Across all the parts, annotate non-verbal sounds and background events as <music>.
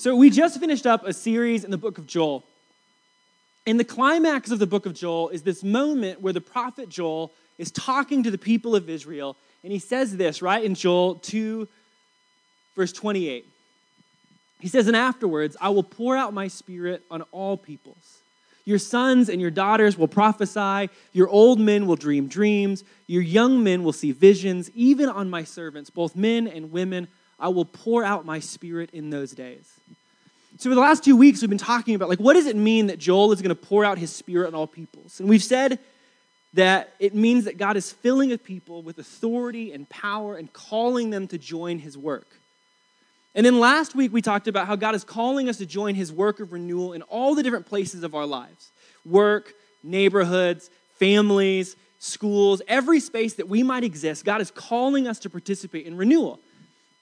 So, we just finished up a series in the book of Joel. And the climax of the book of Joel is this moment where the prophet Joel is talking to the people of Israel. And he says this, right, in Joel 2, verse 28. He says, And afterwards, I will pour out my spirit on all peoples. Your sons and your daughters will prophesy. Your old men will dream dreams. Your young men will see visions. Even on my servants, both men and women, I will pour out my spirit in those days. So, for the last two weeks, we've been talking about, like, what does it mean that Joel is going to pour out his spirit on all peoples? And we've said that it means that God is filling a people with authority and power and calling them to join his work. And then last week, we talked about how God is calling us to join his work of renewal in all the different places of our lives work, neighborhoods, families, schools, every space that we might exist. God is calling us to participate in renewal.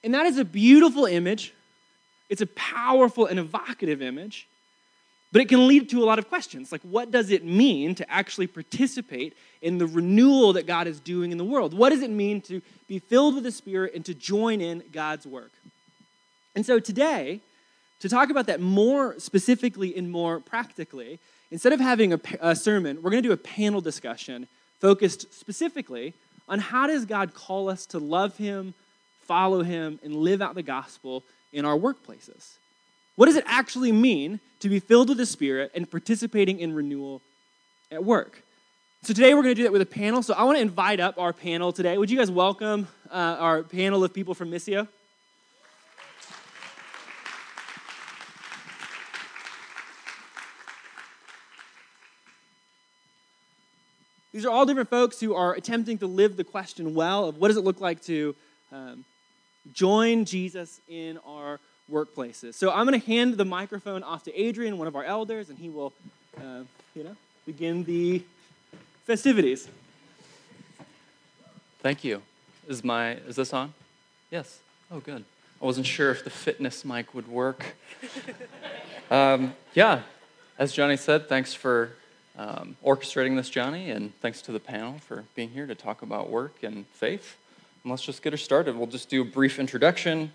And that is a beautiful image it's a powerful and evocative image, but it can lead to a lot of questions. Like, what does it mean to actually participate in the renewal that God is doing in the world? What does it mean to be filled with the Spirit and to join in God's work? And so today, to talk about that more specifically and more practically, instead of having a, a sermon, we're going to do a panel discussion focused specifically on how does God call us to love Him, follow Him, and live out the gospel in our workplaces. What does it actually mean to be filled with the Spirit and participating in renewal at work? So today we're going to do that with a panel. So I want to invite up our panel today. Would you guys welcome uh, our panel of people from Missio? These are all different folks who are attempting to live the question well of what does it look like to um, join Jesus in our workplaces. So I'm going to hand the microphone off to Adrian, one of our elders, and he will, uh, you know, begin the festivities. Thank you. Is my is this on? Yes. Oh, good. I wasn't sure if the fitness mic would work. <laughs> um, yeah, as Johnny said, thanks for um, orchestrating this, Johnny, and thanks to the panel for being here to talk about work and faith. Let's just get her started. We'll just do a brief introduction.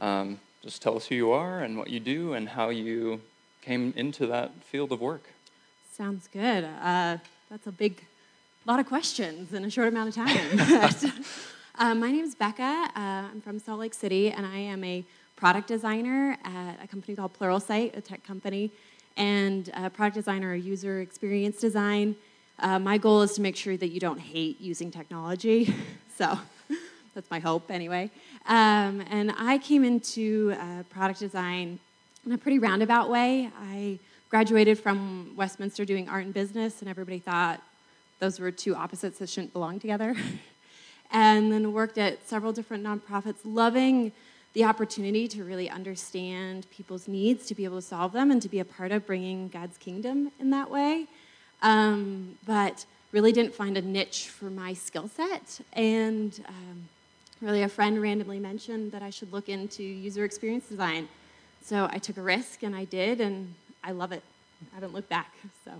Um, just tell us who you are and what you do and how you came into that field of work. Sounds good. Uh, that's a big lot of questions in a short amount of time. <laughs> <laughs> uh, my name is Becca. Uh, I'm from Salt Lake City, and I am a product designer at a company called Pluralsight, a tech company, and a product designer, a user experience design. Uh, my goal is to make sure that you don't hate using technology. <laughs> so that's my hope, anyway. Um, and I came into uh, product design in a pretty roundabout way. I graduated from Westminster doing art and business, and everybody thought those were two opposites that shouldn't belong together. <laughs> and then worked at several different nonprofits, loving the opportunity to really understand people's needs, to be able to solve them, and to be a part of bringing God's kingdom in that way. Um, but really didn't find a niche for my skill set. And um, really a friend randomly mentioned that I should look into user experience design. So I took a risk and I did, and I love it. I haven't looked back. So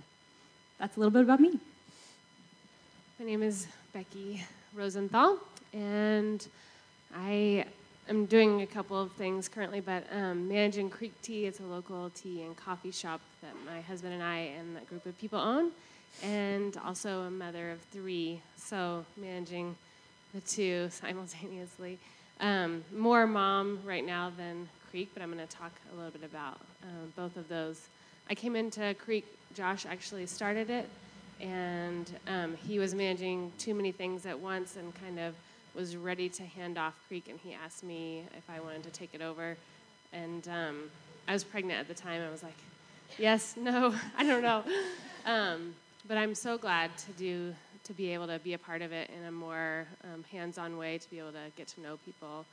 that's a little bit about me. My name is Becky Rosenthal, and I am doing a couple of things currently, but um, managing Creek Tea. It's a local tea and coffee shop that my husband and I and a group of people own, and also a mother of three. So managing the two simultaneously. Um, more mom right now than Creek, but I'm going to talk a little bit about um, both of those. I came into Creek, Josh actually started it, and um, he was managing too many things at once and kind of was ready to hand off Creek, and he asked me if I wanted to take it over. And um, I was pregnant at the time. I was like, yes, no, <laughs> I don't know. Um, but I'm so glad to do to be able to be a part of it in a more um, hands-on way, to be able to get to know people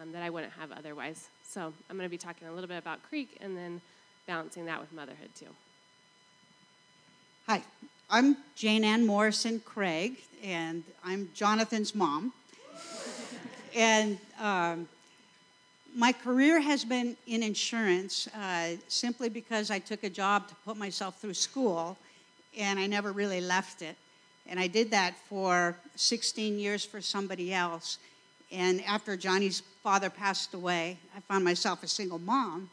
um, that I wouldn't have otherwise. So I'm going to be talking a little bit about Creek and then balancing that with motherhood too. Hi, I'm Jane Ann Morrison Craig, and I'm Jonathan's mom. and um, my career has been in insurance uh, simply because I took a job to put myself through school, and I never really left it. And I did that for 16 years for somebody else. And after Johnny's father passed away, I found myself a single mom.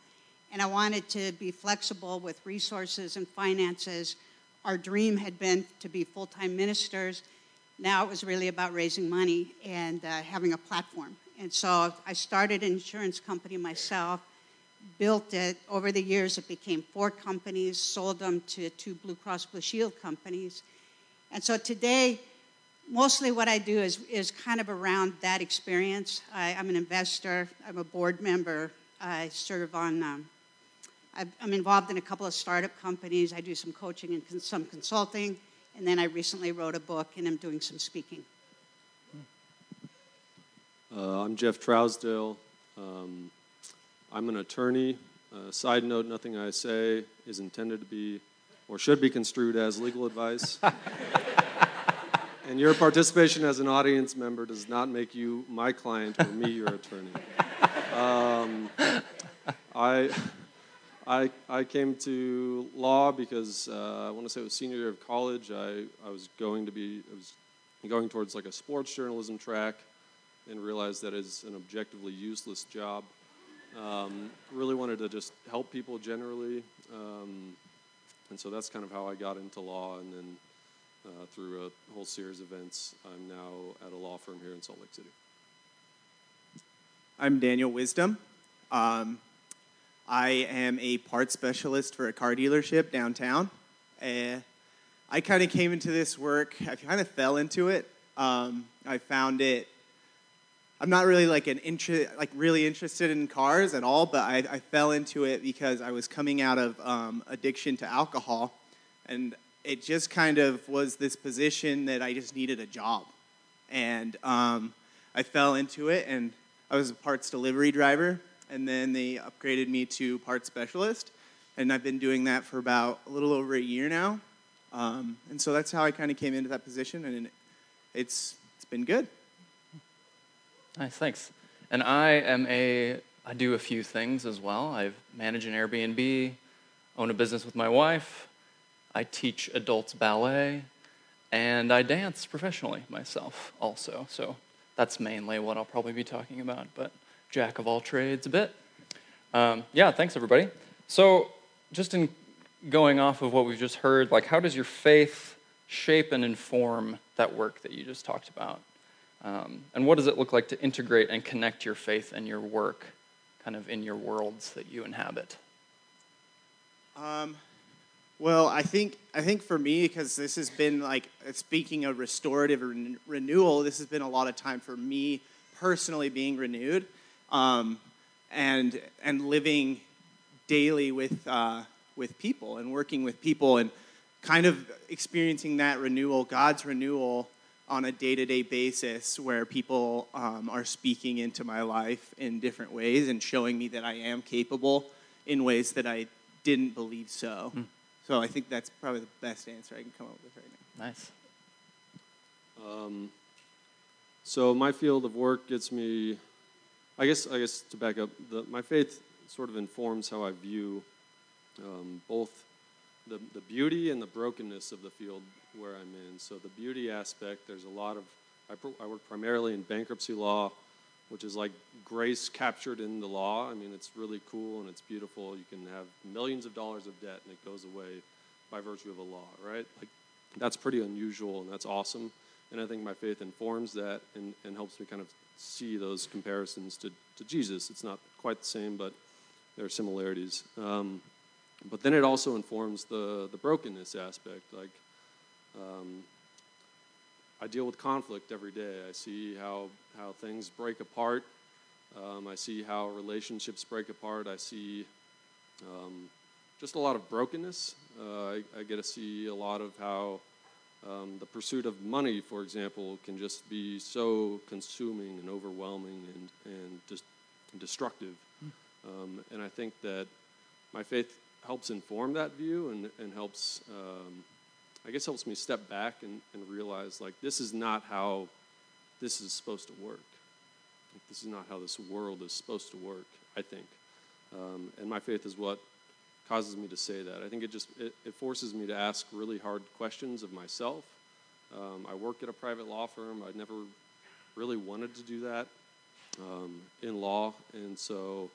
and I wanted to be flexible with resources and finances. Our dream had been to be full time ministers. Now it was really about raising money and uh, having a platform. And so I started an insurance company myself, built it. Over the years, it became four companies, sold them to two Blue Cross Blue Shield companies. And so today, mostly what I do is, is kind of around that experience. I, am an investor, I'm a board member, I serve on, um, I'm involved in a couple of startup companies, I do some coaching and some consulting, and then I recently wrote a book and I'm doing some speaking. Uh, I'm Jeff Trousdale. Um, I'm an attorney. Uh, side note nothing I say is intended to be or should be construed as legal advice. and your participation as an audience member does not make you my client or me your attorney. Um, I, I, I came to law because uh, I want to say it was senior year of college. I, I was going to be I was going towards like a sports journalism track and realized that is an objectively useless job. Um, really wanted to just help people generally, um, and so that's kind of how I got into law. And then uh, through a whole series of events, I'm now at a law firm here in Salt Lake City. I'm Daniel Wisdom. Um, I am a part specialist for a car dealership downtown. Uh, I kind of came into this work, I kind of fell into it. Um, I found it I'm not really like an interest, like really interested in cars at all, but I, I fell into it because I was coming out of um, addiction to alcohol, and it just kind of was this position that I just needed a job, and um, I fell into it, and I was a parts delivery driver, and then they upgraded me to parts specialist, and I've been doing that for about a little over a year now, um, and so that's how I kind of came into that position, and it's it's been good. Nice, thanks. And I am a, I do a few things as well. I manage an Airbnb, own a business with my wife, I teach adults ballet, and I dance professionally myself also. So that's mainly what I'll probably be talking about, but jack of all trades a bit. Um, yeah, thanks everybody. So just in going off of what we've just heard, like how does your faith shape and inform that work that you just talked about? Um, and what does it look like to integrate and connect your faith and your work kind of in your worlds that you inhabit? Um, well, I think I think for me, because this has been like speaking of restorative re- renewal, this has been a lot of time for me personally being renewed, um, and and living daily with uh, with people and working with people and kind of experiencing that renewal, God's renewal on a day to day basis where people um, are speaking into my life in different ways and showing me that I am capable in ways that I didn't believe so. Mm. So I think that's probably the best answer I can come up with right now. Nice. Um, so my field of work gets me, I guess, I guess to back up, the, my faith sort of informs how I view um, both the, the beauty and the brokenness of the field where I'm in. So the beauty aspect, there's a lot of, I, I work primarily in bankruptcy law, which is like grace captured in the law. I mean, it's really cool and it's beautiful. You can have millions of dollars of debt and it goes away by virtue of a law, right? Like that's pretty unusual and that's awesome. And I think my faith informs that and, and helps me kind of see those comparisons to, to Jesus. It's not quite the same, but there are similarities. Um, but then it also informs the, the brokenness aspect. Like, um, I deal with conflict every day. I see how, how things break apart. Um, I see how relationships break apart. I see um, just a lot of brokenness. Uh, I, I, get to see a lot of how um, the pursuit of money, for example, can just be so consuming and overwhelming and, and just destructive. Mm. and I think that my faith helps inform that view and, and helps um, I guess helps me step back and, and realize like this is not how this is supposed to work. Like, this is not how this world is supposed to work. I think, um, and my faith is what causes me to say that. I think it just it, it forces me to ask really hard questions of myself. Um, I work at a private law firm. I never really wanted to do that um, in law, and so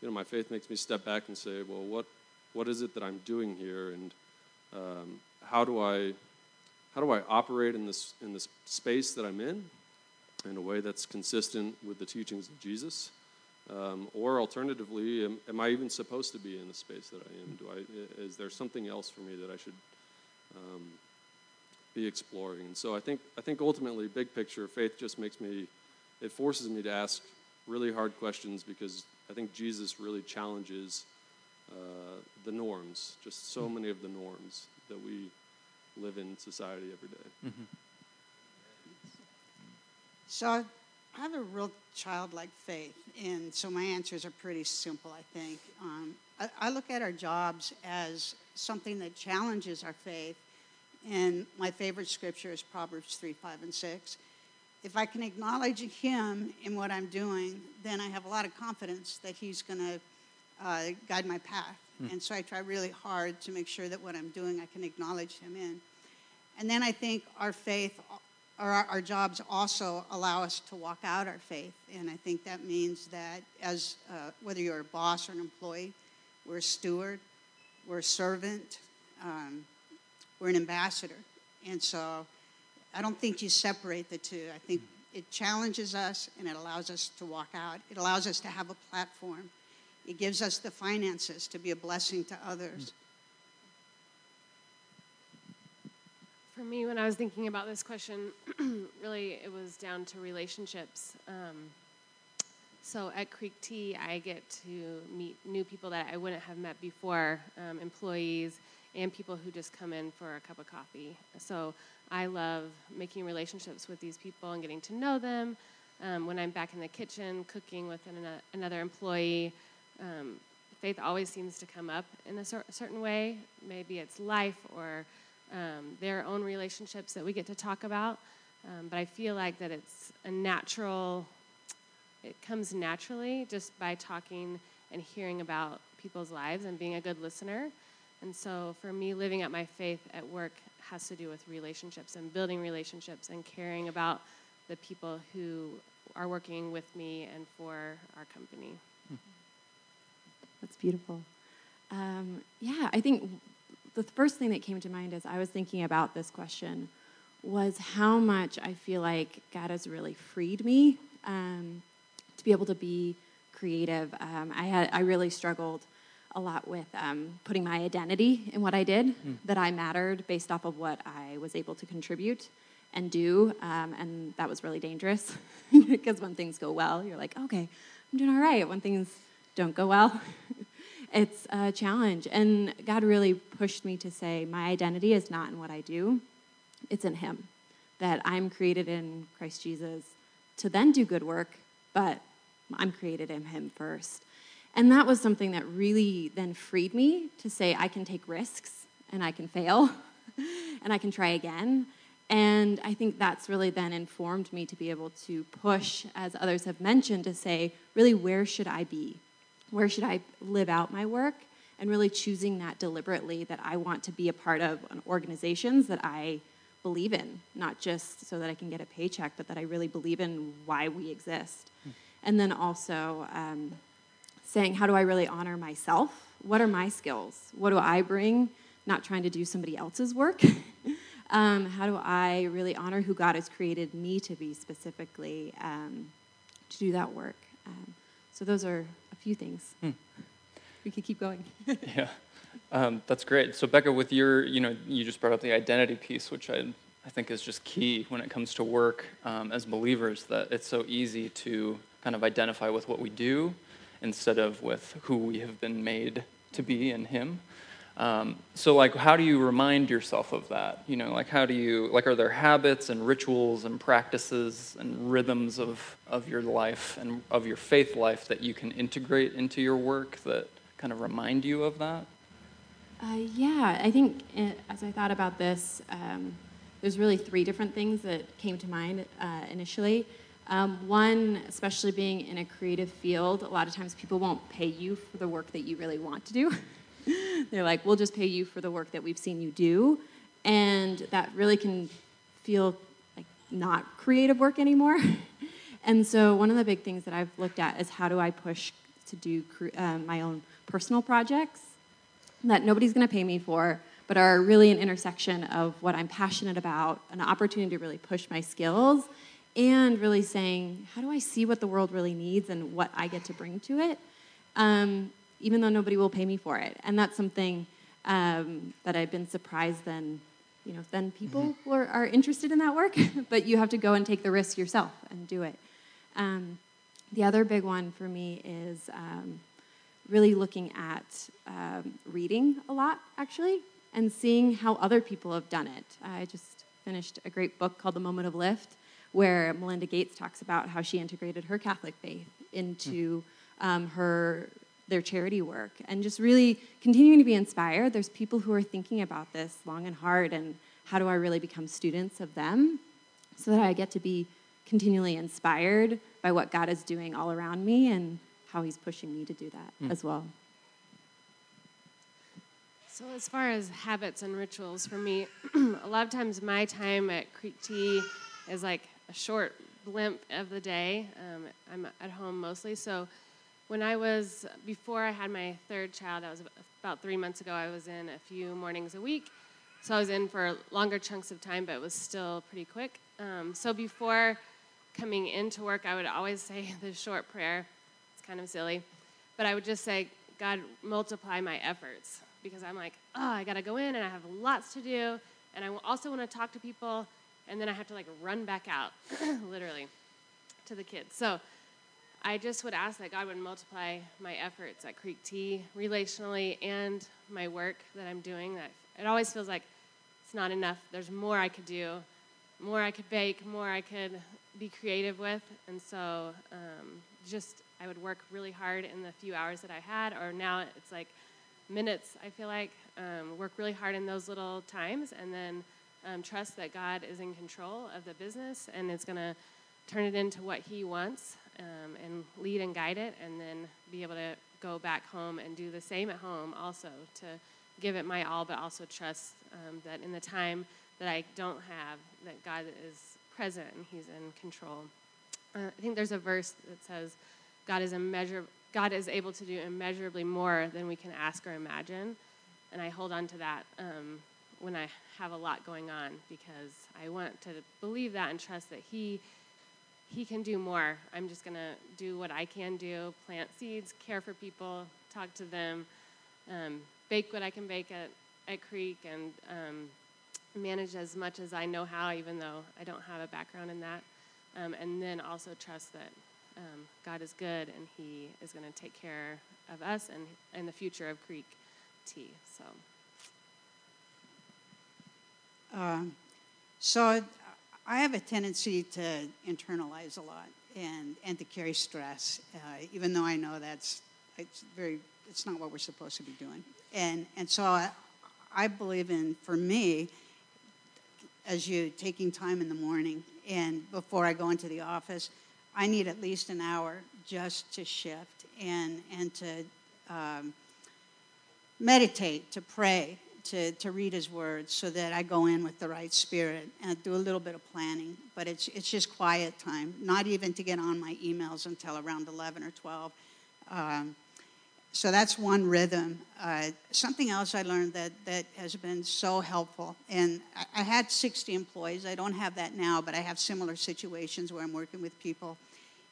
you know, my faith makes me step back and say, well, what, what is it that I'm doing here, and um, how do I, how do I operate in this in this space that I'm in, in a way that's consistent with the teachings of Jesus, um, or alternatively, am, am, I even supposed to be in the space that I am? Do I is there something else for me that I should um, be exploring? And so I think I think ultimately, big picture, faith just makes me, it forces me to ask really hard questions because I think Jesus really challenges uh, the norms, just so many of the norms that we live in society every day. Mm-hmm. So I have a real childlike faith, and so my answers are pretty simple, I think. Um, I, I look at our jobs as something that challenges our faith, and my favorite scripture is Proverbs 3, 5, and 6 if I can acknowledge Him in what I'm doing, then I have a lot of confidence that He's going to uh, guide my path. Mm. And so I try really hard to make sure that what I'm doing, I can acknowledge Him in. And then I think our faith, or our, our jobs also allow us to walk out our faith. And I think that means that as uh, whether you're a boss or an employee, we're a steward, we're a servant, um, we're an ambassador. And so I don't think you separate the two. I think it challenges us and it allows us to walk out. It allows us to have a platform. It gives us the finances to be a blessing to others. For me, when I was thinking about this question, <clears throat> really it was down to relationships. Um, so at Creek Tea, I get to meet new people that I wouldn't have met before, um, employees and people who just come in for a cup of coffee. So I love making relationships with these people and getting to know them. Um, when I'm back in the kitchen cooking with an, another employee, um, faith always seems to come up in a cer- certain way. Maybe it's life or um, their own relationships that we get to talk about. Um, but I feel like that it's a natural, it comes naturally just by talking and hearing about people's lives and being a good listener. And so for me, living out my faith at work has to do with relationships and building relationships and caring about the people who are working with me and for our company. Beautiful. Um, yeah, I think the first thing that came to mind as I was thinking about this question was how much I feel like God has really freed me um, to be able to be creative. Um, I had I really struggled a lot with um, putting my identity in what I did, mm. that I mattered based off of what I was able to contribute and do. Um, and that was really dangerous <laughs> because when things go well, you're like, okay, I'm doing all right. When things don't go well, it's a challenge. And God really pushed me to say, my identity is not in what I do, it's in Him. That I'm created in Christ Jesus to then do good work, but I'm created in Him first. And that was something that really then freed me to say, I can take risks and I can fail <laughs> and I can try again. And I think that's really then informed me to be able to push, as others have mentioned, to say, really, where should I be? Where should I live out my work? And really choosing that deliberately that I want to be a part of organizations that I believe in, not just so that I can get a paycheck, but that I really believe in why we exist. Hmm. And then also, um, saying, how do I really honor myself? What are my skills? What do I bring? Not trying to do somebody else's work. <laughs> um, how do I really honor who God has created me to be specifically um, to do that work? Um, so those are few things. Hmm. We could keep going. <laughs> yeah, um, that's great. So Becca, with your, you know, you just brought up the identity piece, which I, I think is just key when it comes to work um, as believers. That it's so easy to kind of identify with what we do instead of with who we have been made to be in Him. Um, so, like, how do you remind yourself of that? You know, like, how do you, like, are there habits and rituals and practices and rhythms of, of your life and of your faith life that you can integrate into your work that kind of remind you of that? Uh, yeah, I think it, eh, as I thought about this, um, there's really three different things that came to mind uh, initially. Um, one, especially being in a creative field, a lot of times people won't pay you for the work that you really want to do. <laughs> <laughs> They're like, we'll just pay you for the work that we've seen you do. And that really can feel like not creative work anymore. <laughs> and so, one of the big things that I've looked at is how do I push to do uh, my own personal projects that nobody's going to pay me for, but are really an intersection of what I'm passionate about, an opportunity to really push my skills, and really saying, how do I see what the world really needs and what I get to bring to it, um, even though nobody will pay me for it. And that's something um, that I've been surprised then, you know, then people mm-hmm. are, are, interested in that work, <laughs> but you have to go and take the risk yourself and do it. Um, the other big one for me is um, really looking at um, reading a lot, actually, and seeing how other people have done it. I just finished a great book called The Moment of Lift, where Melinda Gates talks about how she integrated her Catholic faith into um, her their charity work, and just really continuing to be inspired. There's people who are thinking about this long and hard, and how do I really become students of them, so that I get to be continually inspired by what God is doing all around me and how He's pushing me to do that mm. as well. So, as far as habits and rituals for me, <clears throat> a lot of times my time at Creek Tea is like a short blimp of the day. Um, I'm at home mostly. So, when I was, before I had my third child, that was about three months ago, I was in a few mornings a week. So, I was in for longer chunks of time, but it was still pretty quick. Um, so, before coming into work, I would always say <laughs> the short prayer. It's kind of silly. But I would just say, God, multiply my efforts. Because I'm like, oh, I got to go in and I have lots to do. And I also want to talk to people. And then I have to like run back out, <laughs> literally, to the kids. So I just would ask that God would multiply my efforts at Creek Tea relationally and my work that I'm doing. That it always feels like it's not enough. There's more I could do, more I could bake, more I could be creative with. And so um, just I would work really hard in the few hours that I had, or now it's like minutes, I feel like. Um, work really hard in those little times and then um, trust that God is in control of the business and is going to turn it into what He wants um, and lead and guide it, and then be able to go back home and do the same at home also to give it my all, but also trust um, that in the time that I don't have, that God is present and He's in control. Uh, I think there's a verse that says, "God is immeasur- God is able to do immeasurably more than we can ask or imagine," and I hold on to that um, when I have a lot going on because I want to believe that and trust that He He can do more. I'm just gonna do what I can do: plant seeds, care for people, talk to them, um, bake what I can bake at at Creek, and um, manage as much as I know how, even though I don't have a background in that. Um, and then also trust that um, God is good and He is going to take care of us and, and the future of Creek Tea. So. Um, so I have a tendency to internalize a lot and, and to carry stress, uh, even though I know that's it's very it's not what we're supposed to be doing. And and so I, I believe in for me as you taking time in the morning and before I go into the office, I need at least an hour just to shift and and to um, meditate, to pray, to, to read His words so that I go in with the right spirit and do a little bit of planning. But it's it's just quiet time, not even to get on my emails until around eleven or twelve. Um, so that's one rhythm. Uh, something else I learned that, that has been so helpful, and I, I, had 60 employees. I don't have that now, but I have similar situations where I'm working with people.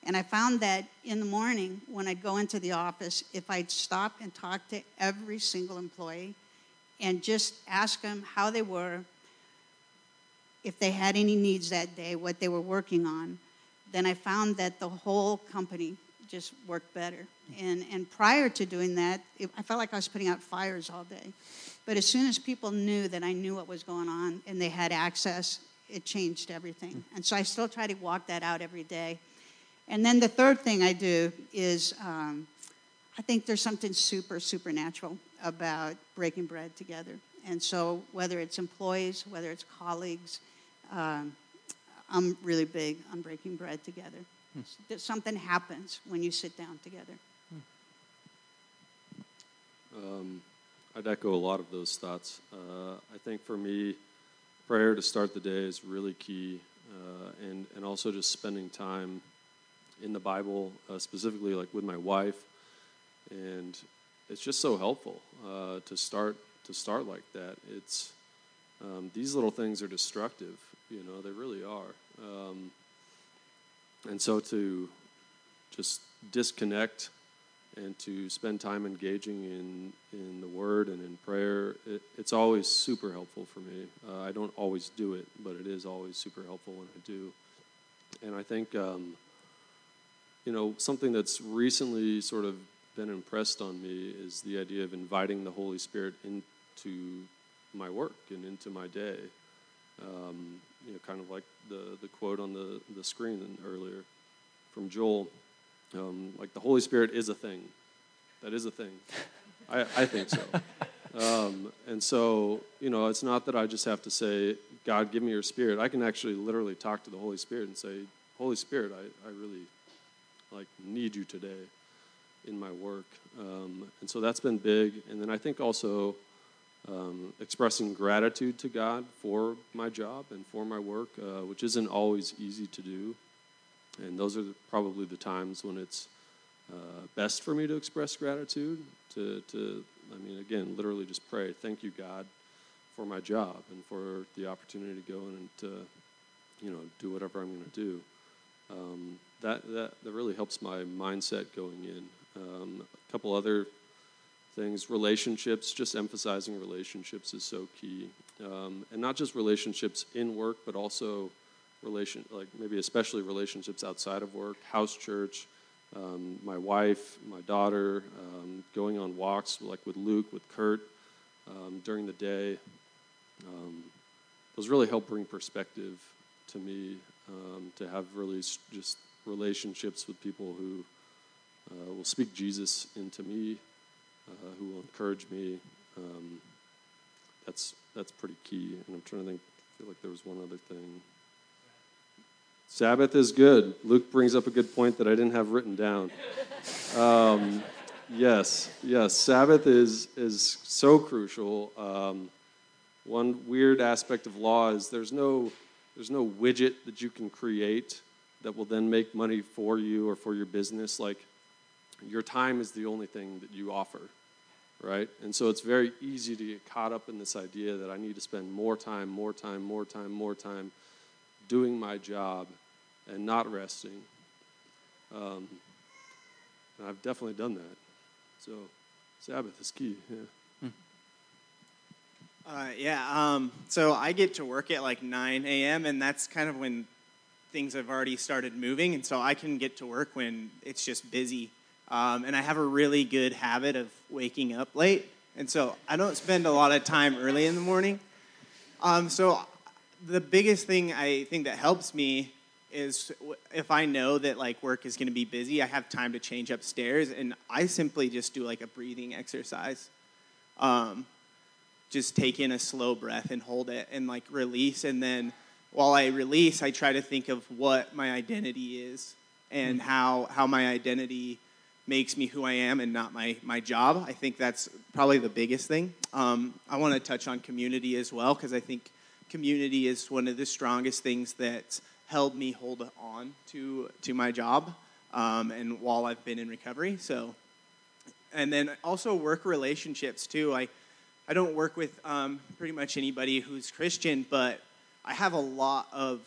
And I found that in the morning, when I'd go into the office, if I'd stop and talk to every single employee and just ask them how they were, if they had any needs that day, what they were working on, then I found that the whole company just worked better. And, and prior to doing that, it, I felt like I was putting out fires all day. But as soon as people knew that I knew what was going on and they had access, it changed everything. And so I still try to walk that out every day. And then the third thing I do is um, I think there's something super, supernatural about breaking bread together. And so whether it's employees, whether it's colleagues, um, I'm really big on breaking bread together. Hmm. Something happens when you sit down together. Um, I'd echo a lot of those thoughts. Uh, I think for me, prayer to start the day is really key, uh, and and also just spending time in the Bible, uh, specifically like with my wife, and it's just so helpful uh, to start to start like that. It's um, these little things are destructive, you know, they really are. Um, and so to just disconnect and to spend time engaging in, in the Word and in prayer, it, it's always super helpful for me. Uh, I don't always do it, but it is always super helpful when I do. And I think, um, you know, something that's recently sort of been impressed on me is the idea of inviting the Holy Spirit into my work and into my day. Um, you know, kind of like the, the quote on the, the screen earlier from Joel. Um, like the Holy Spirit is a thing. That is a thing. <laughs> I, I think so. Um, and so, you know, it's not that I just have to say, God, give me your spirit. I can actually literally talk to the Holy Spirit and say, Holy Spirit, I, I really like need you today in my work. Um, and so that's been big. And then I think also um, expressing gratitude to God for my job and for my work, uh, which isn't always easy to do. And those are probably the times when it's uh, best for me to express gratitude. To, to, I mean, again, literally just pray, thank you, God, for my job and for the opportunity to go in and to, you know, do whatever I'm going to do. Um, that, that, that really helps my mindset going in. Um, a couple other things. Relationships just emphasizing relationships is so key. Um, and not just relationships in work but also relation like maybe especially relationships outside of work house church um, my wife my daughter um, going on walks like with luke with kurt um, during the day. Um, those really help bring perspective to me to have really just relationships with people who uh, will speak jesus into me uh, who will encourage me. Um, that's that's pretty key. And I'm trying to think. I feel like there was one other thing. Sabbath is good. Luke brings up a good point that I didn't have written down. Um, yes, yes. Sabbath is is so crucial. Um, one weird aspect of law is there's no there's no widget that you can create that will then make money for you or for your business. Like your time is the only thing that you offer, right? And so it's very easy to get caught up in this idea that I need to spend more time, more time, more time, more time doing my job and not resting. Um, and I've definitely done that. So Sabbath is key. Yeah. Hmm. Uh, yeah. Um, so I get to work at like 9 a.m. and that's kind of when things have already started moving, and so I can get to work when it's just busy. Um, and I have a really good habit of waking up late. And so I don't spend a lot of time early in the morning. Um, so the biggest thing I think that helps me is if I know that like work is going to be busy, I have time to change upstairs, and I simply just do like a breathing exercise. Um, just take in a slow breath and hold it, and like release, and then while I release, I try to think of what my identity is and mm-hmm. how how my identity makes me who I am and not my, my job. I think that's probably the biggest thing. Um, I want to touch on community as well because I think community is one of the strongest things that held me hold on to to my job um, and while I've been in recovery. So, and then also work relationships too. I I don't work with um, pretty much anybody who's Christian, but I have a lot of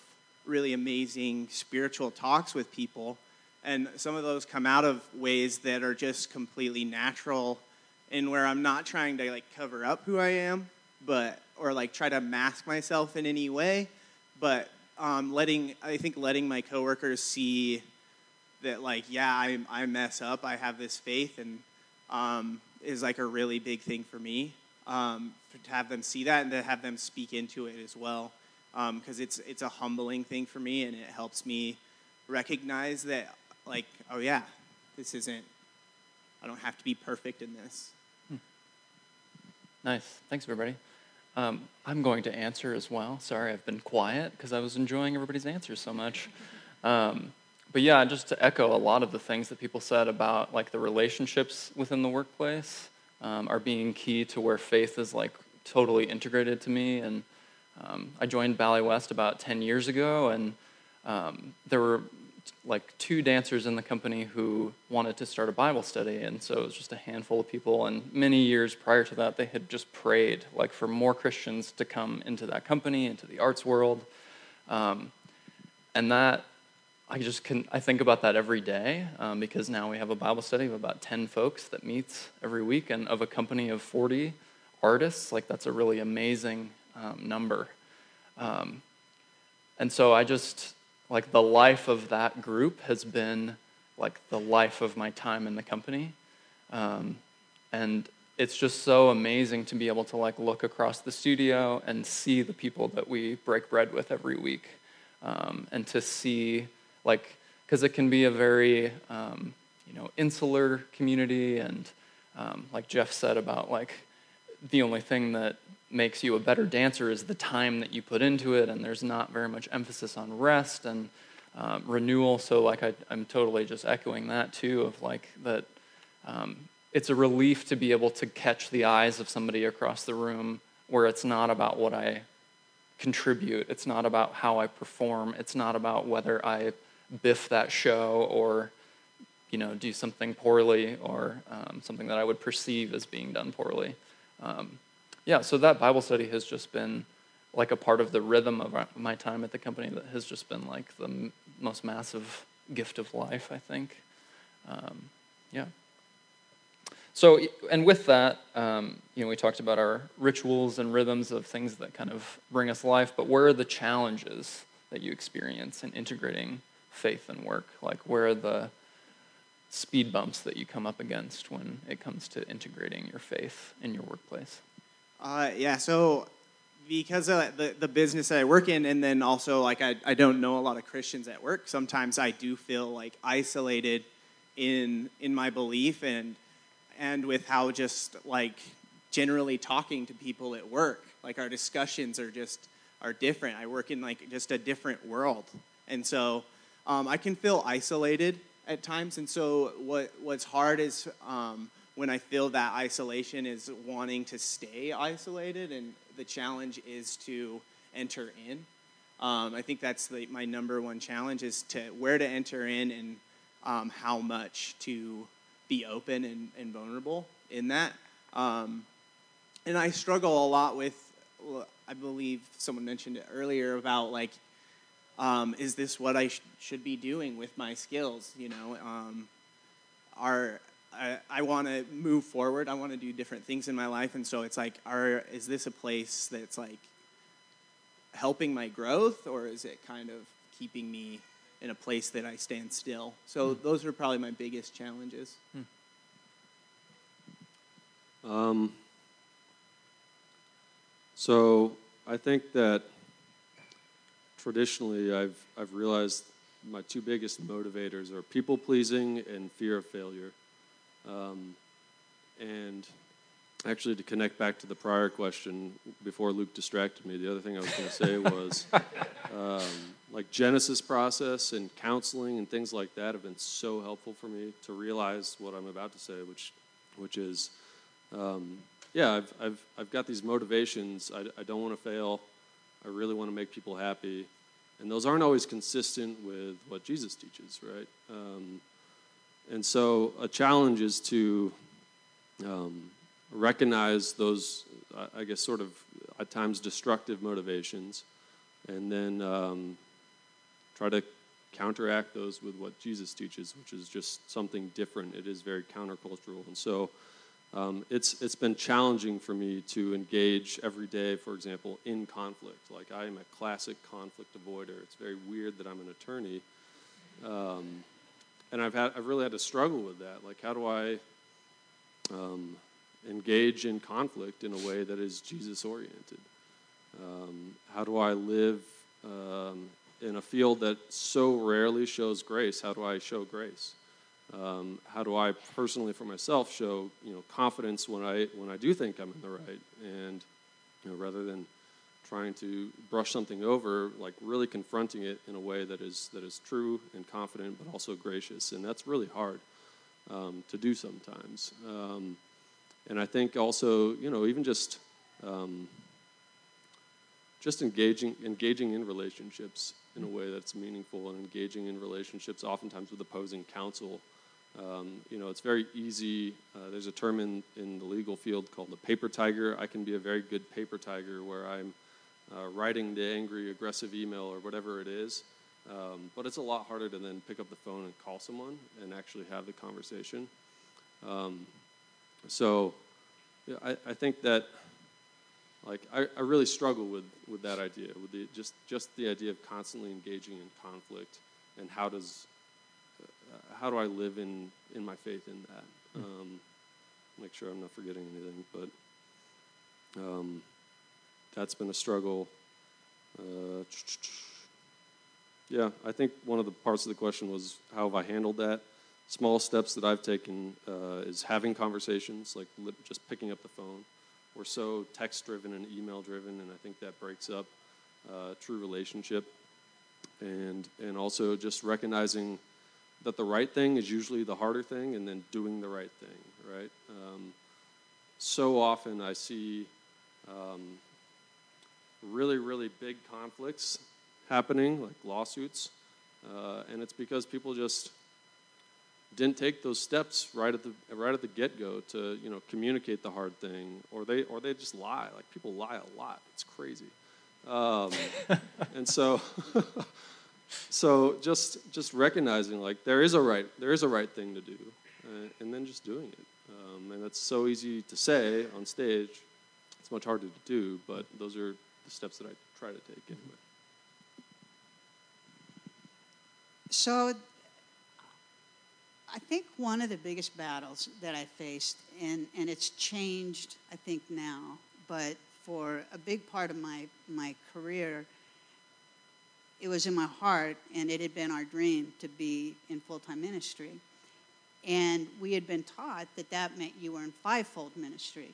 really amazing spiritual talks with people and some of those come out of ways that are just completely natural and where I'm not trying to like cover up who I am, but or like try to mask myself in any way, but um, letting I think letting my coworkers see that like yeah I I mess up I have this faith and um, is like a really big thing for me um, to have them see that and to have them speak into it as well. Because um, it's it's a humbling thing for me and it helps me recognize that like, oh yeah, this isn't, I don't have to be perfect in this. Hmm. Nice. Thanks, everybody. Um, I'm going to answer as well. Sorry, I've been quiet because I was enjoying everybody's answers so much. Um, but yeah, just to echo a lot of the things that people said about like the relationships within the workplace um, are being key to where faith is like totally integrated to me. And um, I joined Ballet West about 10 years ago, and um, there were like two dancers in the company who wanted to start a Bible study, and so it was just a handful of people. And many years prior to that, they had just prayed like for more Christians to come into that company, into the arts world, um, and that I just can I think about that every day um, because now we have a Bible study of about ten folks that meets every week, and of a company of forty artists. Like that's a really amazing um, number. Um, and so I just like the life of that group has been like the life of my time in the company, um, and it's just so amazing to be able to like look across the studio and see the people that we break bread with every week, um, and to see like because it can be a very um, you know insular community and um, like jeff said about like the only thing that makes you a better dancer is the time that you put into it and there's not very much emphasis on rest and um, renewal. So like I, am totally just echoing that too of like that um, it's a relief to be able to catch the eyes of somebody across the room where it's not about what i contribute. It's not about how i perform. It's not about whether i biff that show or you know do something poorly or um, something that I would perceive as being done poorly. Um, yeah, so that Bible study has just been like a part of the rhythm of my time at the company that has just been like the m- most massive gift of life, I think. Um, yeah. So, and with that, um, you know, we talked about our rituals and rhythms of things that kind of bring us life, but where are the challenges that you experience in integrating faith and work? Like, where are the speed bumps that you come up against when it comes to integrating your faith in your workplace? Uh, yeah, so because of the, the business that I work in, and then also like I, I don't know a lot of Christians at work, sometimes I do feel like isolated in in my belief and and with how just like generally talking to people at work, like our discussions are just are different. I work in like just a different world, and so um, I can feel isolated at times. And so what what's hard is um, when I feel that isolation is wanting to stay isolated, and the challenge is to enter in. Um, I think that's the, my number one challenge is to where to enter in and um, how much to be open and, and vulnerable in that. Um, and I struggle a lot with, I believe someone mentioned it earlier about like um, is this what I sh- should be doing with my skills? You know, um, are I, I want to move forward. I want to do different things in my life, and so it's like, are is this a place that's like helping my growth, or is it kind of keeping me in a place that I stand still? So mm. those are probably my biggest challenges. Mm. Um, so I think that traditionally I've, I've realized my two biggest motivators are people pleasing and fear of failure. Um, and actually, to connect back to the prior question before Luke distracted me, the other thing I was going to say was <laughs> um, like Genesis process and counseling and things like that have been so helpful for me to realize what I'm about to say, which, which is, um, yeah, I've, I've, I've got these motivations. I, I don't want to fail. I really want to make people happy. And those aren't always consistent with what Jesus teaches, right? Um, and so a challenge is to um, recognize those, I guess, sort of at times destructive motivations, and then um, try to counteract those with what Jesus teaches, which is just something different. It is very countercultural. And so um, it's, it's been challenging for me to engage every day, for example, in conflict. Like, I am a classic conflict avoider. It's very weird that I'm an attorney. Um, and I've, had, I've really had to struggle with that. Like, how do I um, engage in conflict in a way that is Jesus oriented? Um, how do I live um, in a field that so rarely shows grace? How do I show grace? Um, how do I personally, for myself, show you know confidence when I when I do think I'm in the right, and you know rather than trying to brush something over, like really confronting it in a way that is that is true and confident, but also gracious, and that's really hard um, to do sometimes. Um, and I think also, you know, even just um, just engaging engaging in relationships in a way that's meaningful and engaging in relationships oftentimes with opposing counsel. Um, you know, it's very easy. Uh, there's a term in, in the legal field called the paper tiger. I can be a very good paper tiger where I'm uh, writing the angry, aggressive email or whatever it is. Um, but it's a lot harder to then pick up the phone and call someone and actually have the conversation. Um, so yeah, I, I think that like I, I really struggle with, with that idea, with the, just, just the idea of constantly engaging in conflict and how does uh, how do I live in, in my faith in that? Um, make sure I'm not forgetting anything, but um, that's been a struggle. Uh, yeah, I think one of the parts of the question was how have I handled that? Small steps that I've taken uh, is having conversations, like li- just picking up the phone. We're so text driven and email driven, and I think that breaks up uh, true relationship. And and also just recognizing that the right thing is usually the harder thing, and then doing the right thing, right? Um, so often I see um, really, really big conflicts happening, like lawsuits, uh, and it's because people just didn't take those steps right at the right at the get-go to you know communicate the hard thing, or they or they just lie. Like people lie a lot. It's crazy, um, <laughs> and so. <laughs> so just just recognizing like there is a right there is a right thing to do uh, and then just doing it um, and that's so easy to say on stage it's much harder to do but those are the steps that i try to take anyway So I think one of the biggest battles that I faced, and, and it's changed, I think, now, but for a big part of my, my career, it was in my heart, and it had been our dream to be in full time ministry. And we had been taught that that meant you were in fivefold ministry.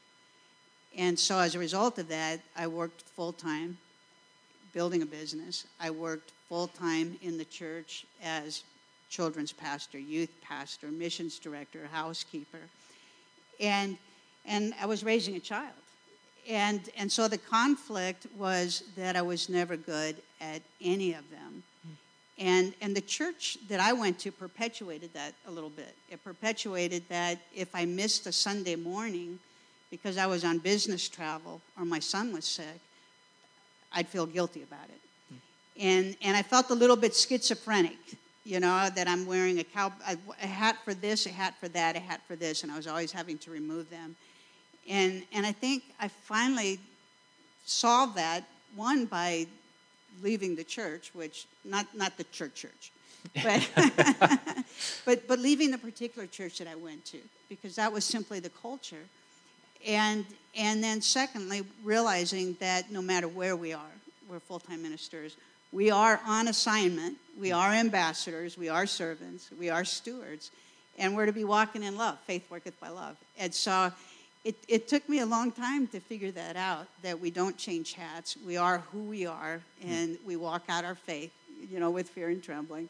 And so, as a result of that, I worked full time building a business. I worked full time in the church as children's pastor, youth pastor, missions director, housekeeper. And, and I was raising a child. And, and so the conflict was that I was never good at any of them. And, and the church that I went to perpetuated that a little bit. It perpetuated that if I missed a Sunday morning because I was on business travel or my son was sick, I'd feel guilty about it. Hmm. And, and I felt a little bit schizophrenic, you know, that I'm wearing a, cow, a, a hat for this, a hat for that, a hat for this, and I was always having to remove them. And, and I think I finally solved that, one, by leaving the church, which, not, not the church church, but, <laughs> but, but leaving the particular church that I went to, because that was simply the culture. And, and then, secondly, realizing that no matter where we are, we're full time ministers, we are on assignment, we are ambassadors, we are servants, we are stewards, and we're to be walking in love. Faith worketh by love. And so it, it took me a long time to figure that out that we don't change hats. We are who we are, and we walk out our faith, you know, with fear and trembling.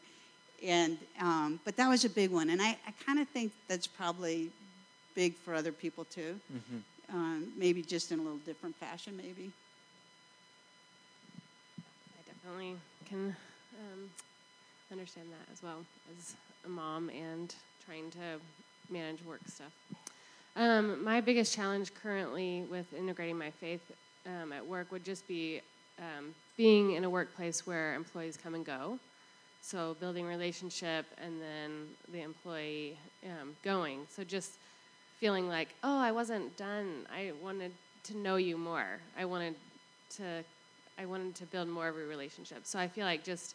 And, um, but that was a big one. And I, I kind of think that's probably big for other people too. Mm-hmm. Um, maybe just in a little different fashion, maybe. I definitely can um, understand that as well as a mom and trying to manage work stuff. Um, my biggest challenge currently with integrating my faith um, at work would just be um, being in a workplace where employees come and go. So building relationship and then the employee um, going. So just feeling like, oh, I wasn't done. I wanted to know you more. I wanted to, I wanted to build more of a relationship. So I feel like just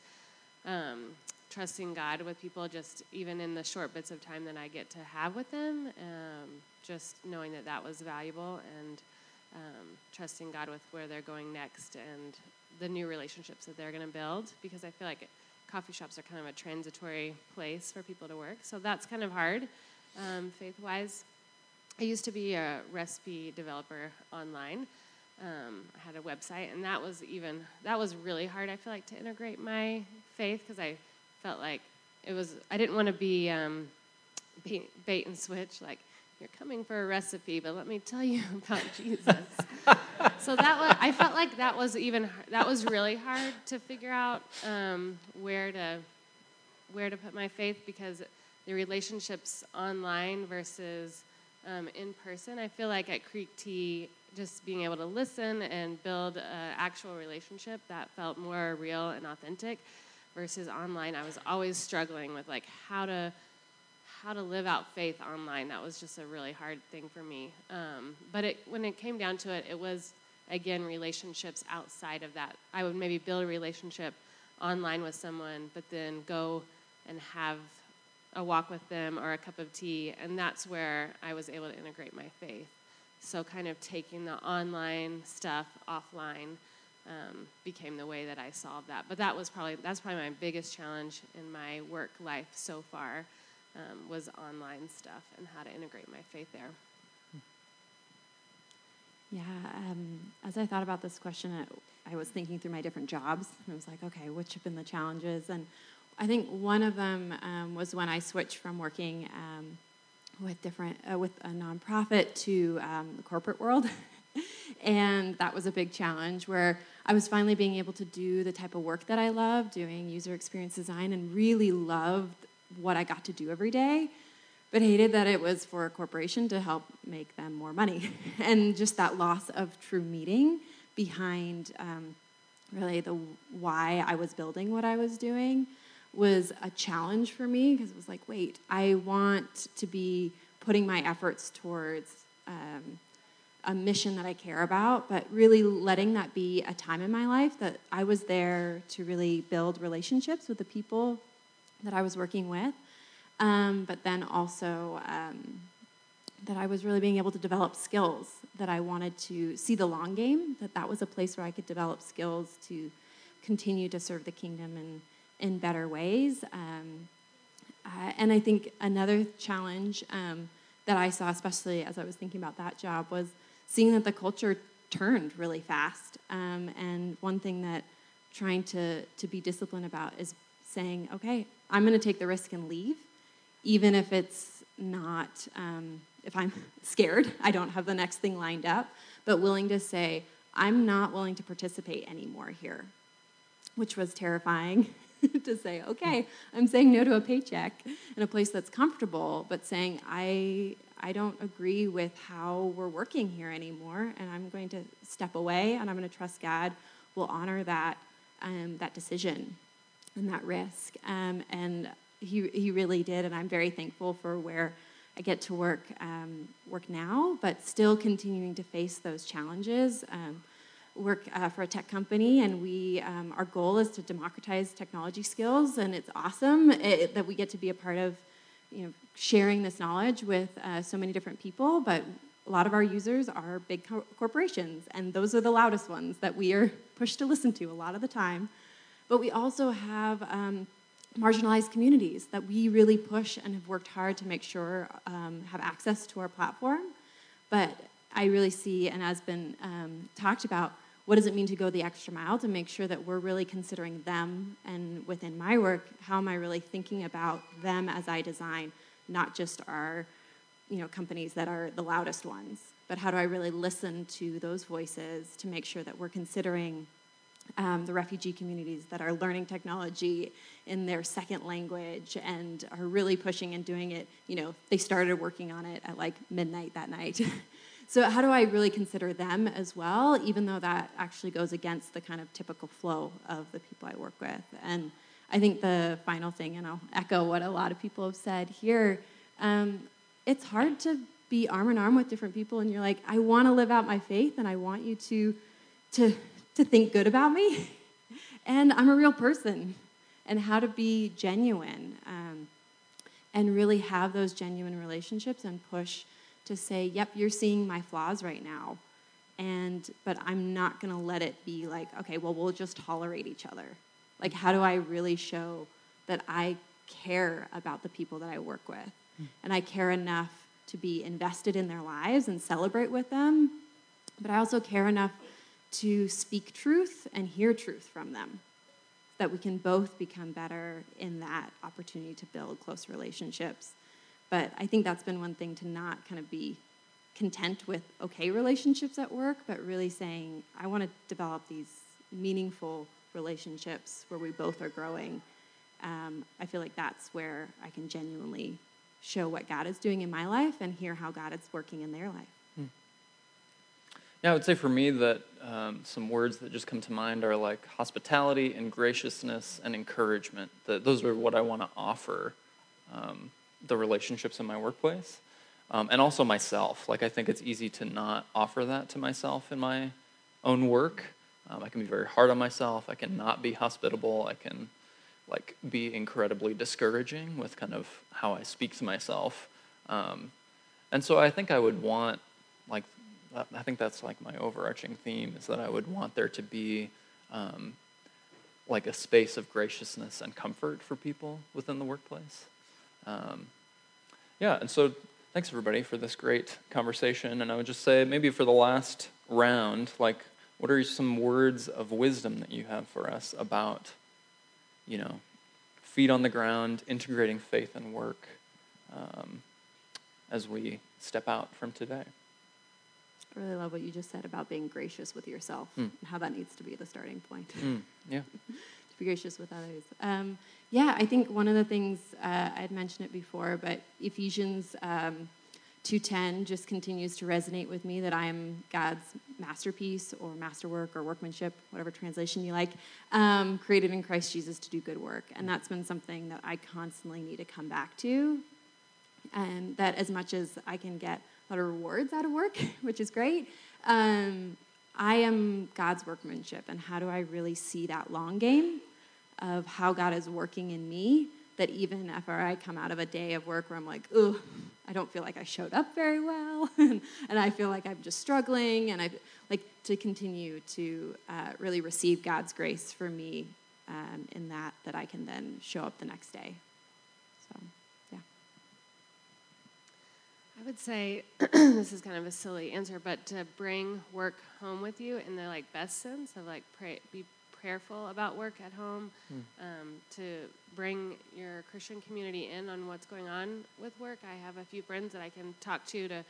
um, trusting God with people, just even in the short bits of time that I get to have with them, um, just knowing that that was valuable and um, trusting God with where they're going next and the new relationships that they're going to build. Because I feel like coffee shops are kind of a transitory place for people to work. So that's kind of hard, um, faith wise. I used to be a recipe developer online. Um, I had a website, and that was even that was really hard. I feel like to integrate my faith because I felt like it was. I didn't want to be um, bait, bait, and switch. Like you're coming for a recipe, but let me tell you <laughs> about Jesus. <laughs> so that was, I felt like that was even that was really hard to figure out um, where to where to put my faith because the relationships online versus um, in person. I feel like at Creek Tea, just being able to listen and build an actual relationship that felt more real and authentic versus online. I was always struggling with like how to how to live out faith online. That was just a really hard thing for me. Um, but it, when it came down to it, it was again relationships outside of that. I would maybe build a relationship online with someone, but then go and have a walk with them or a cup of tea, and that's where I was able to integrate my faith. So, kind of taking the online stuff offline um, became the way that I solved that. But that was probably that's probably my biggest challenge in my work life so far um, was online stuff and how to integrate my faith there. Yeah, um, as I thought about this question, I, I was thinking through my different jobs, and I was like, okay, which have been the challenges? And I think one of them um, was when I switched from working um, with different uh, with a nonprofit to um, the corporate world, <laughs> and that was a big challenge where I was finally being able to do the type of work that I love, doing user experience design, and really loved what I got to do every day, but hated that it was for a corporation to help make them more money, <laughs> and just that loss of true meaning behind um, really the why I was building what I was doing was a challenge for me because it was like, wait, I want to be putting my efforts towards um, a mission that I care about, but really letting that be a time in my life that I was there to really build relationships with the people that I was working with, um, but then also um, that I was really being able to develop skills that I wanted to see the long game, that that was a place where I could develop skills to continue to serve the kingdom and in better ways. Um, uh, and I think another challenge um, that I saw, especially as I was thinking about that job, was seeing that the culture turned really fast. Um, and one thing that trying to, to be disciplined about is saying, okay, I'm going to take the risk and leave, even if it's not, um, if I'm <laughs> scared, I don't have the next thing lined up, but willing to say, I'm not willing to participate anymore here, which was terrifying <laughs> <laughs> to say, okay, I'm saying no to a paycheck in a place that's comfortable, but saying, I, I don't agree with how we're working here anymore, and I'm going to step away, and I'm going to trust God will honor that, um, that decision and that risk. Um, and he, he really did, and I'm very thankful for where I get to work, um, work now, but still continuing to face those challenges. Um, work uh, for a tech company, and we um, our goal is to democratize technology skills, and it's awesome it, that we get to be a part of, you know, sharing this knowledge with uh, so many different people. But a lot of our users are big co- corporations, and those are the loudest ones that we are <laughs> pushed to listen to a lot of the time. But we also have um, marginalized communities that we really push and have worked hard to make sure um, have access to our platform. But I really see, and has been um, talked about, what does it mean to go the extra mile to make sure that we're really considering them and within my work how am i really thinking about them as i design not just our you know companies that are the loudest ones but how do i really listen to those voices to make sure that we're considering um, the refugee communities that are learning technology in their second language and are really pushing and doing it you know they started working on it at like midnight that night <laughs> So, how do I really consider them as well, even though that actually goes against the kind of typical flow of the people I work with? And I think the final thing, and I'll echo what a lot of people have said here um, it's hard to be arm in arm with different people, and you're like, I want to live out my faith, and I want you to, to, to think good about me. <laughs> and I'm a real person, and how to be genuine um, and really have those genuine relationships and push to say, yep, you're seeing my flaws right now. And, but I'm not going to let it be like, okay, well, we'll just tolerate each other. Like, how do I really show that I care about the people that I work with? Mm. And I care enough to be invested in their lives and celebrate with them. But I also care enough to speak truth and hear truth from them that we can both become better in that opportunity to build close relationships But I think that's been one thing to not kind of be content with okay relationships at work, but really saying, I want to develop these meaningful relationships where we both are growing. Um, I feel like that's where I can genuinely show what God is doing in my life and hear how God is working in their life. Yeah, I would say for me that um, some words that just come to mind are like hospitality and graciousness and encouragement. That those are what I want to offer um, the relationships in my workplace, um, and also myself. Like I think it's easy to not offer that to myself in my own work. Um, I can be very hard on myself. I can not be hospitable. I can like be incredibly discouraging with kind of how I speak to myself. Um, and so I think I would want like I think that's like my overarching theme is that I would want there to be um, like a space of graciousness and comfort for people within the workplace. Um, yeah, and so thanks everybody for this great conversation. And I would just say maybe for the last round, like, what are some words of wisdom that you have for us about, you know, feet on the ground, integrating faith and work um, as we step out from today? I really love what you just said about being gracious with yourself Mm. and how that needs to be the starting point. Mm, yeah. <laughs> be gracious with others. Um, yeah, I think one of the things uh, I had mentioned it before, but Ephesians um, two ten just continues to resonate with me that I am God's masterpiece or masterwork or workmanship, whatever translation you like, um, created in Christ Jesus to do good work, and that's been something that I constantly need to come back to. And that as much as I can get a lot of rewards out of work, <laughs> which is great, um, I am God's workmanship, and how do I really see that long game of how God is working in me? That even after I come out of a day of work where I'm like, ugh, I don't feel like I showed up very well, <laughs> and, and I feel like I'm just struggling, and I like to continue to uh, really receive God's grace for me um, in that, that I can then show up the next day. So, yeah. I would say <clears throat> this is kind of a silly answer, but to bring work home with you in the like best sense of like pray, be prayerful about work at home, um, to bring your Christian community in on what's going on with work. I have a few friends that I can talk to to,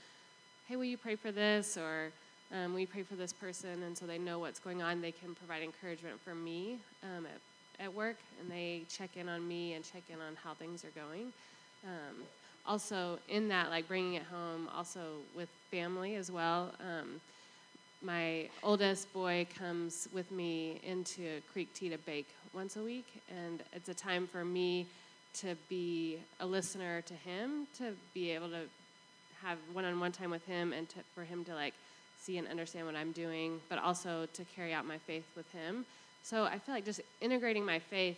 hey, will you pray for this or um, will you pray for this person? And so they know what's going on. They can provide encouragement for me um, at, at work, and they check in on me and check in on how things are going. Um, also in that like bringing it home also with family as well um, my oldest boy comes with me into creek tea to bake once a week and it's a time for me to be a listener to him to be able to have one-on-one time with him and to, for him to like see and understand what i'm doing but also to carry out my faith with him. So i feel like just integrating my faith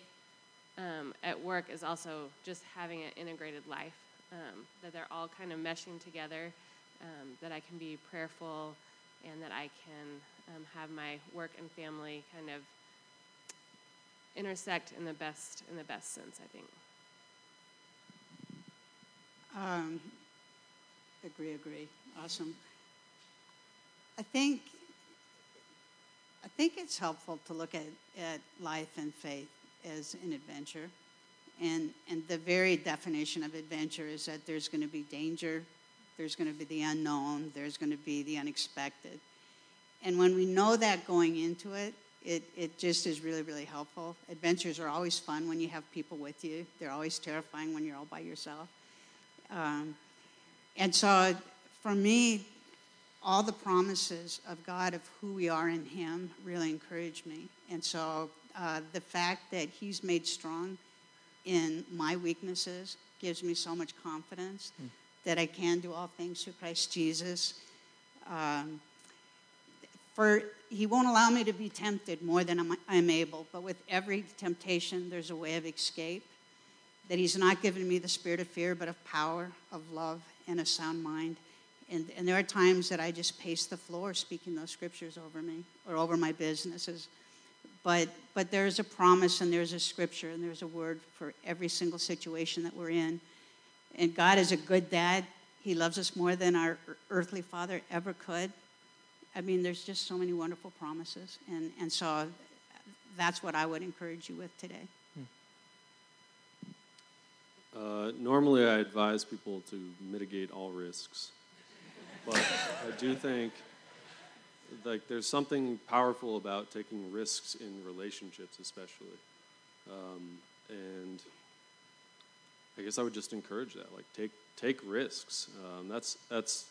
um, at work is also just having an integrated life um, that they're all kind of meshing together, um, that I can be prayerful, and that I can um, have my work and family kind of intersect in the best in the best sense. I think. Um, agree, agree. Awesome. I think I think it's helpful to look at, at life and faith as an adventure. And, and the very definition of adventure is that there's going to be danger, there's going to be the unknown, there's going to be the unexpected. And when we know that going into it, it, it just is really, really helpful. Adventures are always fun when you have people with you, they're always terrifying when you're all by yourself. Um, and so for me, all the promises of God of who we are in Him really encourage me. And so uh, the fact that He's made strong in my weaknesses gives me so much confidence that I can do all things through Christ Jesus. Um, for He won't allow me to be tempted more than I'm, I'm able, but with every temptation, there's a way of escape. That He's not given me the spirit of fear, but of power, of love, and a sound mind. And, and there are times that I just pace the floor speaking those scriptures over me or over my businesses. But, but there's a promise and there's a scripture and there's a word for every single situation that we're in. And God is a good dad. He loves us more than our earthly father ever could. I mean, there's just so many wonderful promises. And, and so that's what I would encourage you with today. Uh, normally, I advise people to mitigate all risks, but I do think like there's something powerful about taking risks in relationships, especially, um, and I guess I would just encourage that. Like take take risks. Um, that's that's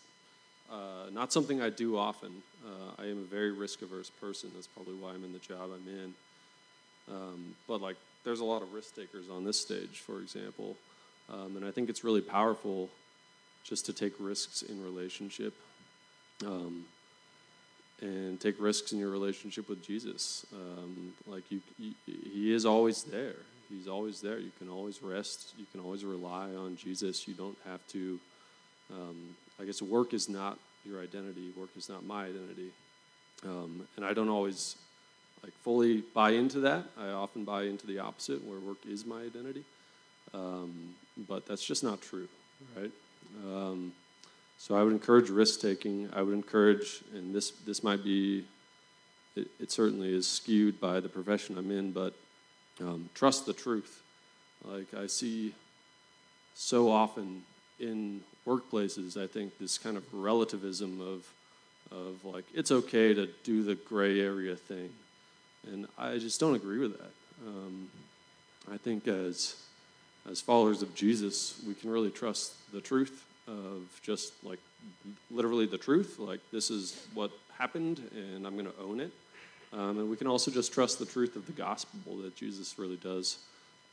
uh, not something I do often. Uh, I am a very risk averse person. That's probably why I'm in the job I'm in. Um, but like, there's a lot of risk takers on this stage, for example, um, and I think it's really powerful just to take risks in relationship. Um, and take risks in your relationship with Jesus. Um, like you, you, he is always there. He's always there. You can always rest. You can always rely on Jesus. You don't have to. Um, I guess work is not your identity. Work is not my identity. Um, and I don't always like fully buy into that. I often buy into the opposite, where work is my identity. Um, but that's just not true, right? Um, so I would encourage risk taking. I would encourage, and this this might be, it, it certainly is skewed by the profession I'm in, but um, trust the truth. Like I see so often in workplaces, I think this kind of relativism of of like it's okay to do the gray area thing, and I just don't agree with that. Um, I think as as followers of Jesus, we can really trust the truth of just like literally the truth. Like this is what happened, and I'm going to own it. Um, and we can also just trust the truth of the gospel that Jesus really does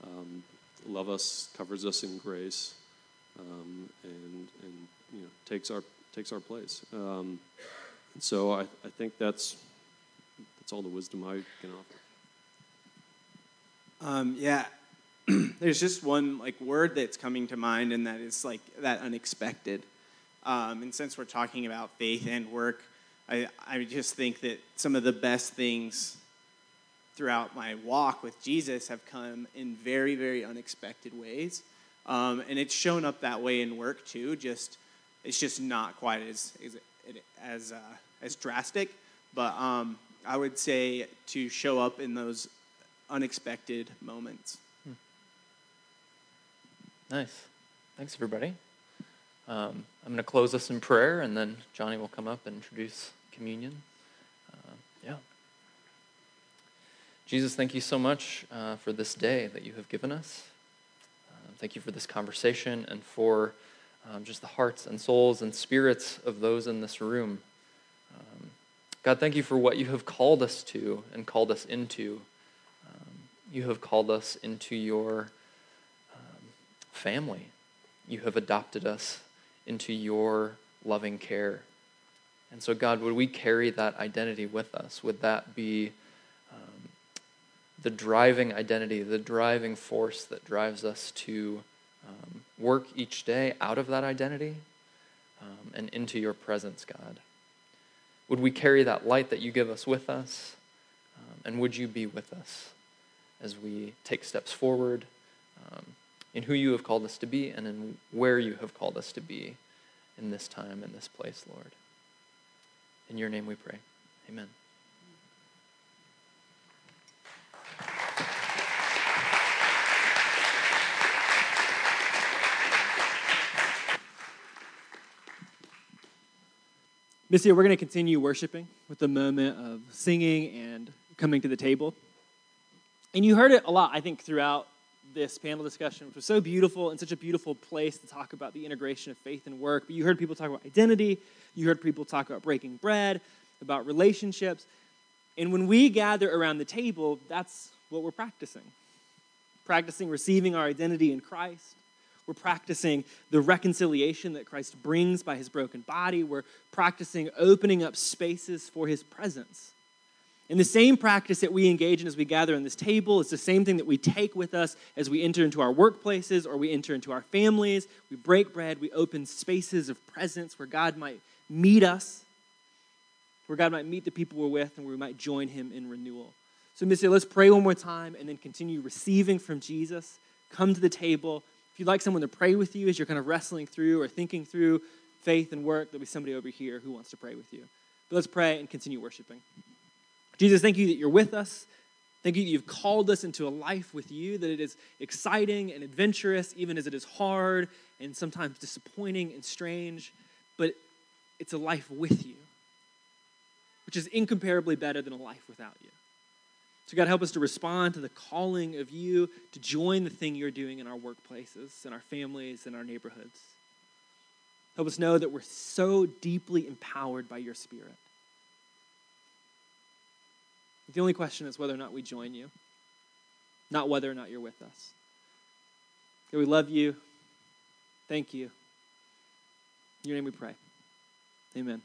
um, love us, covers us in grace, um, and and you know takes our takes our place. Um, so I, I think that's that's all the wisdom I can offer. Um, yeah, <clears throat> there's just one like word that's coming to mind, and that is like that unexpected. Um, and since we're talking about faith and work, I, I just think that some of the best things throughout my walk with Jesus have come in very, very unexpected ways. Um, and it's shown up that way in work too. Just it's just not quite as as as, uh, as drastic, but um, I would say to show up in those unexpected moments. Hmm. Nice. Thanks, everybody. Um, I'm going to close us in prayer, and then Johnny will come up and introduce communion. Uh, yeah. Jesus, thank you so much uh, for this day that you have given us. Uh, thank you for this conversation and for um, just the hearts and souls and spirits of those in this room. Um, God, thank you for what you have called us to and called us into. Um, you have called us into your um, family. You have adopted us into your loving care. And so, God, would we carry that identity with us? Would that be um, the driving identity, the driving force that drives us to um, work each day out of that identity um, and into your presence, God? Would we carry that light that you give us with us? Um, and would you be with us as we take steps forward um, in who you have called us to be and in where you have called us to be in this time, in this place, Lord? In your name we pray. Amen. Year, we're going to continue worshiping with a moment of singing and coming to the table. And you heard it a lot, I think, throughout this panel discussion, which was so beautiful and such a beautiful place to talk about the integration of faith and work. But you heard people talk about identity, you heard people talk about breaking bread, about relationships. And when we gather around the table, that's what we're practicing. Practicing receiving our identity in Christ, we're practicing the reconciliation that Christ brings by his broken body. We're practicing opening up spaces for his presence. And the same practice that we engage in as we gather on this table is the same thing that we take with us as we enter into our workplaces or we enter into our families. We break bread, we open spaces of presence where God might meet us, where God might meet the people we're with, and where we might join him in renewal. So, Missy, let's pray one more time and then continue receiving from Jesus. Come to the table if you'd like someone to pray with you as you're kind of wrestling through or thinking through faith and work, there'll be somebody over here who wants to pray with you. But let's pray and continue worshiping. Jesus, thank you that you're with us. Thank you that you've called us into a life with you, that it is exciting and adventurous, even as it is hard and sometimes disappointing and strange, but it's a life with you, which is incomparably better than a life without you. So, God, help us to respond to the calling of you to join the thing you're doing in our workplaces, in our families, in our neighborhoods. Help us know that we're so deeply empowered by your Spirit. The only question is whether or not we join you, not whether or not you're with us. God, we love you. Thank you. In your name we pray. Amen.